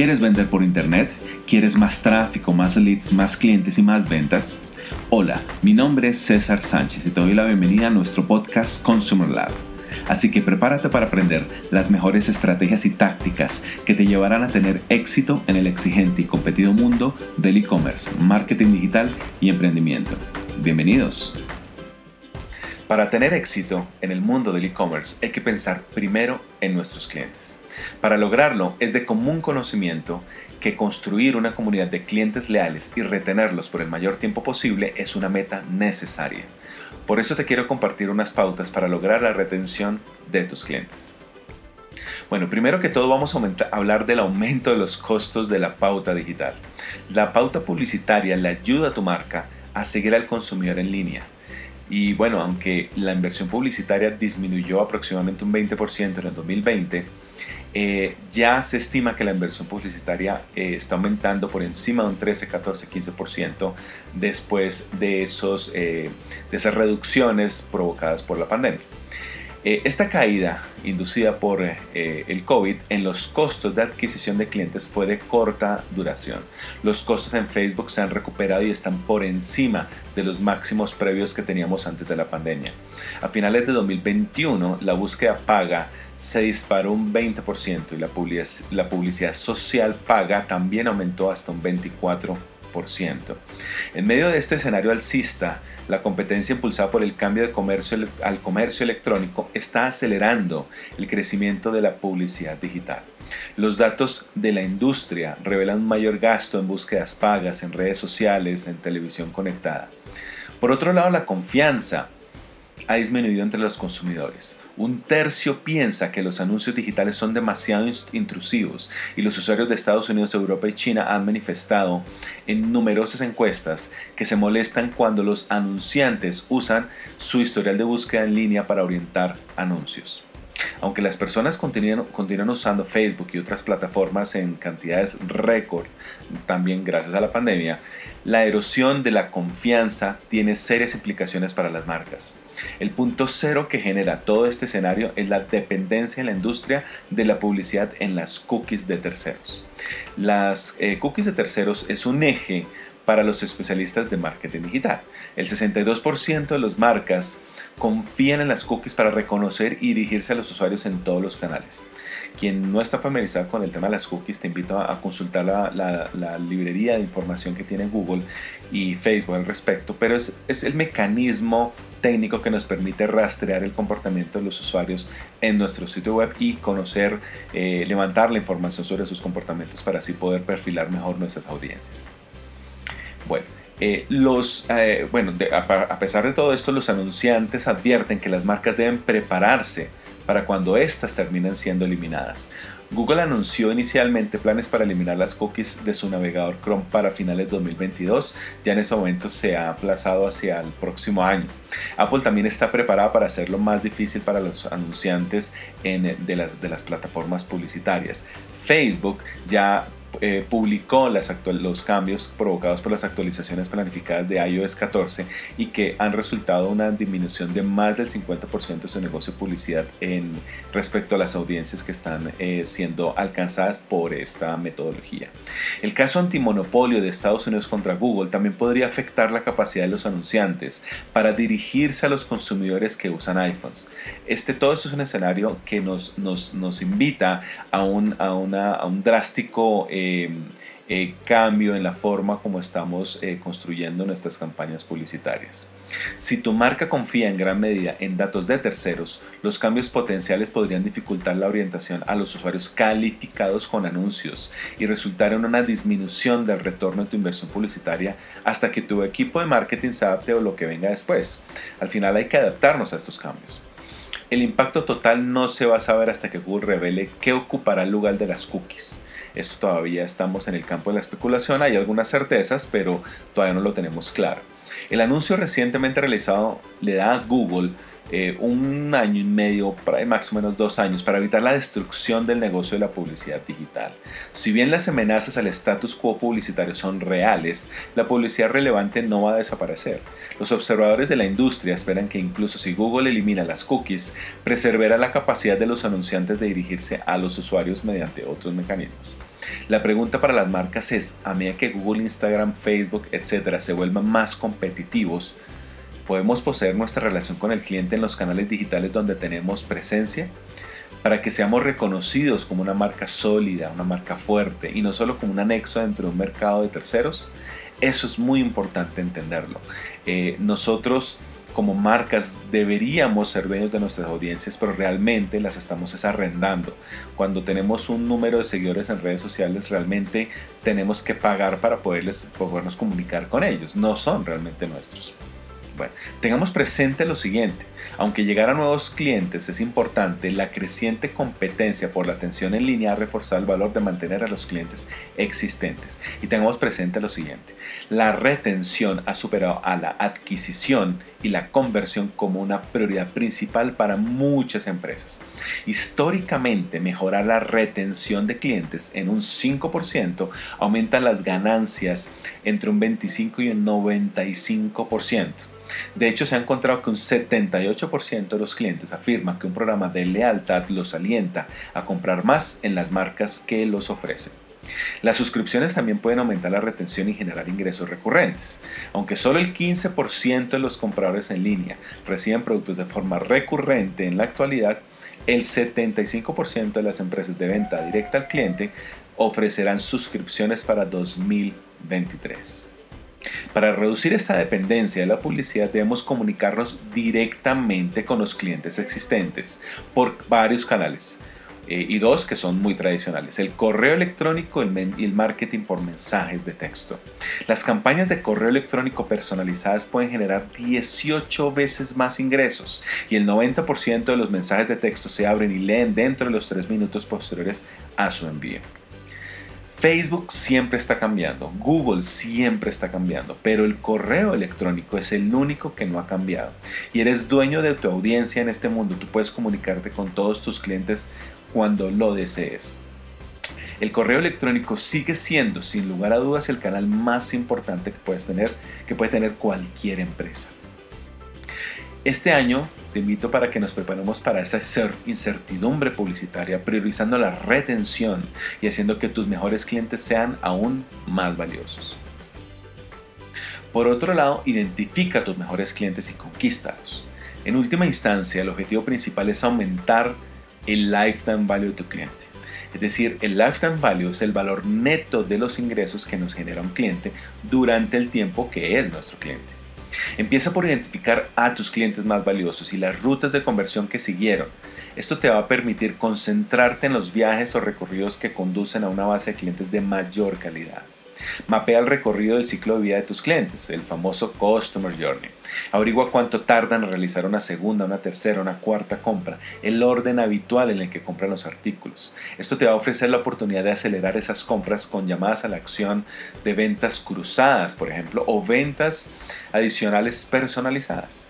¿Quieres vender por Internet? ¿Quieres más tráfico, más leads, más clientes y más ventas? Hola, mi nombre es César Sánchez y te doy la bienvenida a nuestro podcast Consumer Lab. Así que prepárate para aprender las mejores estrategias y tácticas que te llevarán a tener éxito en el exigente y competido mundo del e-commerce, marketing digital y emprendimiento. Bienvenidos. Para tener éxito en el mundo del e-commerce hay que pensar primero en nuestros clientes. Para lograrlo es de común conocimiento que construir una comunidad de clientes leales y retenerlos por el mayor tiempo posible es una meta necesaria. Por eso te quiero compartir unas pautas para lograr la retención de tus clientes. Bueno, primero que todo vamos a hablar del aumento de los costos de la pauta digital. La pauta publicitaria le ayuda a tu marca a seguir al consumidor en línea. Y bueno, aunque la inversión publicitaria disminuyó aproximadamente un 20% en el 2020, eh, ya se estima que la inversión publicitaria eh, está aumentando por encima de un 13, 14, 15% después de, esos, eh, de esas reducciones provocadas por la pandemia. Eh, esta caída inducida por eh, el COVID en los costos de adquisición de clientes fue de corta duración. Los costos en Facebook se han recuperado y están por encima de los máximos previos que teníamos antes de la pandemia. A finales de 2021, la búsqueda paga se disparó un 20% y la publicidad social paga también aumentó hasta un 24%. En medio de este escenario alcista, la competencia impulsada por el cambio comercio al comercio electrónico está acelerando el crecimiento de la publicidad digital. Los datos de la industria revelan un mayor gasto en búsquedas pagas, en redes sociales, en televisión conectada. Por otro lado, la confianza ha disminuido entre los consumidores. Un tercio piensa que los anuncios digitales son demasiado intrusivos y los usuarios de Estados Unidos, Europa y China han manifestado en numerosas encuestas que se molestan cuando los anunciantes usan su historial de búsqueda en línea para orientar anuncios. Aunque las personas continúan, usando Facebook y otras plataformas en cantidades récord, también gracias a la pandemia, la erosión de la confianza tiene serias implicaciones para las marcas. El punto cero que genera todo este escenario es la dependencia en la industria de la publicidad en las cookies de terceros. Las eh, cookies de terceros es un eje para los especialistas de marketing digital. El 62% de las marcas confían en las cookies para reconocer y dirigirse a los usuarios en todos los canales. Quien no está familiarizado con el tema de las cookies, te invito a, consultar la, librería de información que tiene Google y Facebook al respecto, pero es, el mecanismo técnico que nos permite rastrear el comportamiento de los usuarios en nuestro sitio web y conocer, eh, levantar la información sobre sus comportamientos para así poder perfilar mejor nuestras audiencias. Bueno, eh, los, eh, bueno, a, pesar de todo esto, los anunciantes advierten que las marcas deben prepararse para cuando éstas terminen siendo eliminadas. Google anunció inicialmente planes para eliminar las cookies de su navegador Chrome para finales de 2022, ya en ese momento se ha aplazado hacia el próximo año. Apple también está preparada para hacerlo más difícil para los anunciantes de, las, de las plataformas publicitarias. Facebook ya eh, publicó las los cambios provocados por las actualizaciones planificadas de iOS 14 y que han resultado una disminución de más del 50% de su negocio de publicidad en respecto a las audiencias que están eh, siendo alcanzadas por esta metodología. El caso antimonopolio de Estados Unidos contra Google también podría afectar la capacidad de los anunciantes para dirigirse a los consumidores que usan iPhones. Este, todo esto es un escenario que nos, nos, nos invita a un, a, una, a un drástico eh, Em, eh, cambio en la forma como estamos eh, construyendo nuestras campañas publicitarias. Si tu marca confía en gran medida en datos de terceros, los cambios potenciales podrían dificultar la orientación a los usuarios calificados con anuncios y resultar en una disminución del retorno de tu inversión publicitaria hasta que tu equipo de marketing se adapte o lo que venga después. Al final hay que adaptarnos a estos cambios. El impacto total no se va a saber hasta que Google revele qué ocupará el lugar de las cookies. Esto todavía estamos en el campo de la especulación, hay algunas certezas, pero todavía no lo tenemos claro. El anuncio recientemente realizado le da a Google eh, un año y medio, más o menos dos años, para evitar la destrucción del negocio de la publicidad digital. Si bien las amenazas al status quo publicitario son reales, la publicidad relevante no va a desaparecer. Los observadores de la industria esperan que incluso si Google elimina las cookies, preservará la capacidad de los anunciantes de dirigirse a los usuarios mediante otros mecanismos. La pregunta para las marcas es, a medida que Google, Instagram, Facebook, etcétera, se vuelvan más competitivos, ¿podemos poseer nuestra relación con el cliente en los canales digitales donde tenemos presencia? Para que seamos reconocidos como una marca sólida, una marca fuerte y no solo como un anexo dentro de un mercado de terceros, eso es muy importante entenderlo. Eh, nosotros como marcas deberíamos ser dueños de nuestras audiencias, pero realmente las estamos arrendando. Cuando tenemos un número de seguidores en redes sociales, realmente tenemos que pagar para poderles, podernos comunicar con ellos. No son realmente nuestros. Bueno, tengamos presente lo siguiente. Aunque llegar a nuevos clientes es importante, la creciente competencia por la atención en línea ha reforzado el valor de mantener a los clientes existentes. Y tengamos presente lo siguiente. La retención ha superado a la adquisición y la conversión como una prioridad principal para muchas empresas. Históricamente, mejorar la retención de clientes en un 5% aumenta las ganancias entre un 25 y un 95%. De hecho, se ha encontrado que un 78% de los clientes afirman que un programa de lealtad los alienta a comprar más en las marcas que los ofrecen. Las suscripciones también pueden aumentar la retención y generar ingresos recurrentes. Aunque solo el 15% de los compradores en línea reciben productos de forma recurrente en la actualidad, el 75% de las empresas de venta directa al cliente ofrecerán suscripciones para 2023. Para reducir esta dependencia de la publicidad debemos comunicarnos directamente con los clientes existentes por varios canales. Eh, y dos que son muy tradicionales, el correo electrónico y el marketing por mensajes de texto. Las campañas de correo electrónico personalizadas pueden generar 18 veces más ingresos y el 90% de los mensajes de texto se abren y leen dentro de los 3 minutos posteriores a su envío. Facebook siempre está cambiando, Google siempre está cambiando, pero el correo electrónico es el único que no ha cambiado. Y eres dueño de tu audiencia en este mundo, tú puedes comunicarte con todos tus clientes cuando lo desees. El correo electrónico sigue siendo, sin lugar a dudas, el canal más importante que puedes tener, que puede tener cualquier empresa. Este año te invito para que nos preparemos para esa incertidumbre publicitaria, priorizando la retención y haciendo que tus mejores clientes sean aún más valiosos. Por otro lado, identifica a tus mejores clientes y conquístalos. En última instancia, el objetivo principal es aumentar el lifetime value de tu cliente. Es decir, el lifetime value es el valor neto de los ingresos que nos genera un cliente durante el tiempo que es nuestro cliente. Empieza por identificar a tus clientes más valiosos y las rutas de conversión que siguieron. Esto te va a permitir concentrarte en los viajes o recorridos que conducen a una base de clientes de mayor calidad. Mapea el recorrido del ciclo de vida de tus clientes, el famoso Customer Journey. Averigua cuánto tardan en realizar una segunda, una tercera, una cuarta compra, el orden habitual en el que compran los artículos. Esto te va a ofrecer la oportunidad de acelerar esas compras con llamadas a la acción de ventas cruzadas, por ejemplo, o ventas adicionales personalizadas.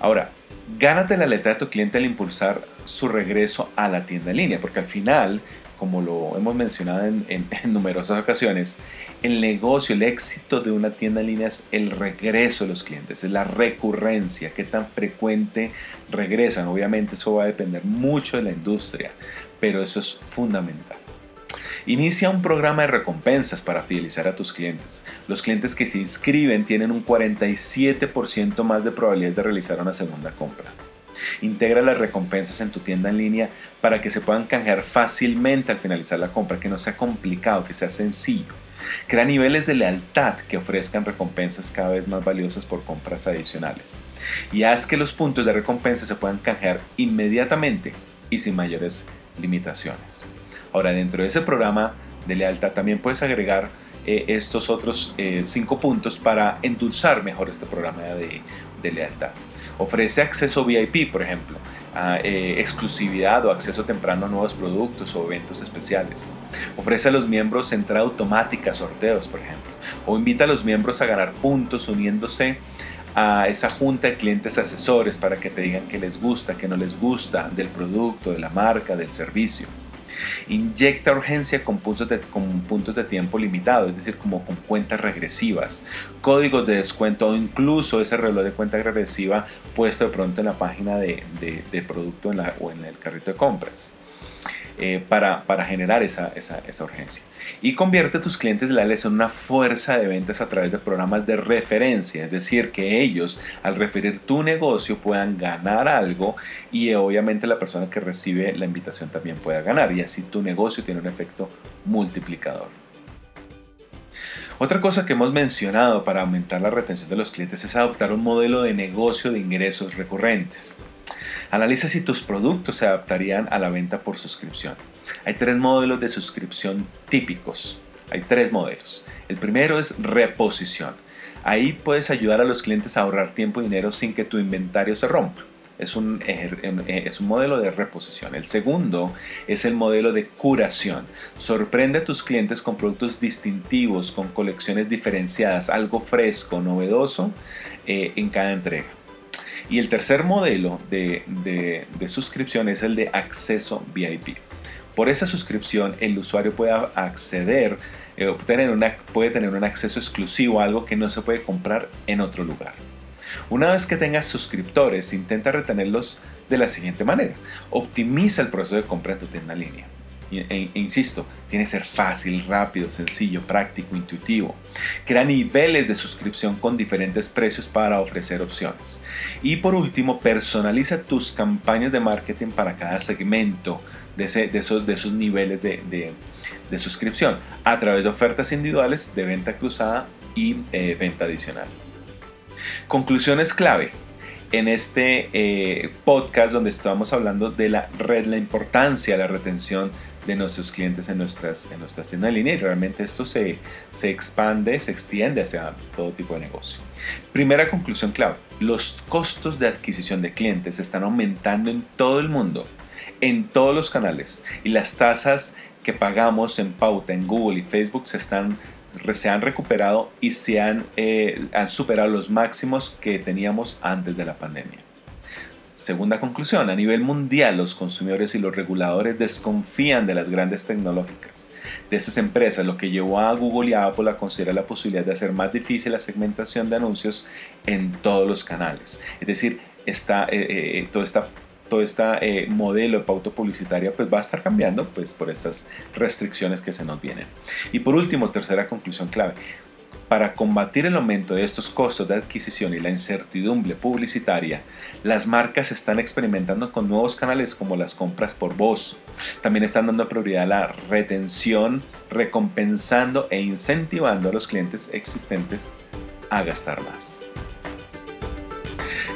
Ahora, gánate la letra de tu cliente al impulsar su regreso a la tienda en línea, porque al final como lo hemos mencionado en, numerosas ocasiones, el negocio, el éxito de una tienda en línea es el regreso de los clientes, es la recurrencia, qué tan frecuente regresan. Obviamente eso va a depender mucho de la industria, pero eso es fundamental. Inicia un programa de recompensas para fidelizar a tus clientes. Los clientes que se inscriben tienen un 47% más de probabilidades de realizar una segunda compra. Integra las recompensas en tu tienda en línea para que se puedan canjear fácilmente al finalizar la compra, que no sea complicado, que sea sencillo. Crea niveles de lealtad que ofrezcan recompensas cada vez más valiosas por compras adicionales. Y haz que los puntos de recompensa se puedan canjear inmediatamente y sin mayores limitaciones. Ahora, dentro de ese programa de lealtad también puedes agregar eh, estos otros eh, cinco puntos para endulzar mejor este programa de, de lealtad. Ofrece acceso VIP, por ejemplo, a, eh, exclusividad o acceso temprano a nuevos productos o eventos especiales. Ofrece a los miembros entrada automática a sorteos, por ejemplo. O invita a los miembros a ganar puntos uniéndose a esa junta de clientes asesores para que te digan qué les gusta, qué no les gusta del producto, de la marca, del servicio. Inyecta urgencia con puntos, de, tiempo limitado, es decir, como con cuentas regresivas, códigos de descuento o incluso ese reloj de cuenta regresiva puesto de pronto en la página de, producto o en el carrito de compras. Eh, para, generar esa, esa, esa, urgencia. Y convierte a tus clientes leales en una fuerza de ventas a través de programas de referencia, es decir, que ellos al referir tu negocio puedan ganar algo y obviamente la persona que recibe la invitación también pueda ganar y así tu negocio tiene un efecto multiplicador. Otra cosa que hemos mencionado para aumentar la retención de los clientes es adoptar un modelo de negocio de ingresos recurrentes. Analiza si tus productos se adaptarían a la venta por suscripción. Hay tres modelos de suscripción típicos. Hay tres modelos. El primero es reposición. Ahí puedes ayudar a los clientes a ahorrar tiempo y dinero sin que tu inventario se rompa. Es un, eh, es un, modelo de reposición. El segundo es el modelo de curación. Sorprende a tus clientes con productos distintivos, con colecciones diferenciadas, algo fresco, novedoso eh, en cada entrega. Y el tercer modelo de, suscripción es el de acceso VIP. Por esa suscripción el usuario puede acceder, eh, una, puede tener un acceso exclusivo a algo que no se puede comprar en otro lugar. Una vez que tengas suscriptores, intenta retenerlos de la siguiente manera. Optimiza el proceso de compra en tu tienda en línea. E, insisto, tiene que ser fácil, rápido, sencillo, práctico, intuitivo. Crea niveles de suscripción con diferentes precios para ofrecer opciones. Y por último, personaliza tus campañas de marketing para cada segmento de, esos, de esos, niveles de, suscripción a través de ofertas individuales de venta cruzada y eh, venta adicional. Conclusiones clave en este eh, podcast donde estamos hablando de la red, la importancia de la retención de nuestros clientes en nuestras, en nuestras tiendas en línea y realmente esto se, se expande, se extiende hacia todo tipo de negocio. Primera conclusión clave, los costos de adquisición de clientes están aumentando en todo el mundo, en todos los canales y las tasas que pagamos en pauta en Google y Facebook se están se han recuperado y se han, eh, han superado los máximos que teníamos antes de la pandemia. Segunda conclusión, a nivel mundial los consumidores y los reguladores desconfían de las grandes tecnológicas, de estas empresas, lo que llevó a Google y a Apple a considerar la posibilidad de hacer más difícil la segmentación de anuncios en todos los canales. Es decir, está, eh, eh, todo esta todo este modelo de pauta publicitaria pues va a estar cambiando pues por estas restricciones que se nos vienen. Y por último, tercera conclusión clave, para combatir el aumento de estos costos de adquisición y la incertidumbre publicitaria, las marcas están experimentando con nuevos canales como las compras por voz. También están dando prioridad a la retención, recompensando e incentivando a los clientes existentes a gastar más.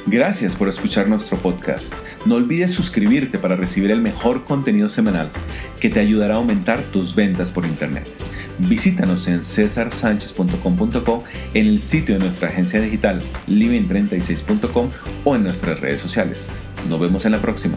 Gracias por escuchar nuestro podcast. No olvides suscribirte para recibir el mejor contenido semanal que te ayudará a aumentar tus ventas por Internet. Visítanos en cesarsanchez.com.co, en el sitio de nuestra agencia digital living36.com o en nuestras redes sociales. Nos vemos en la próxima.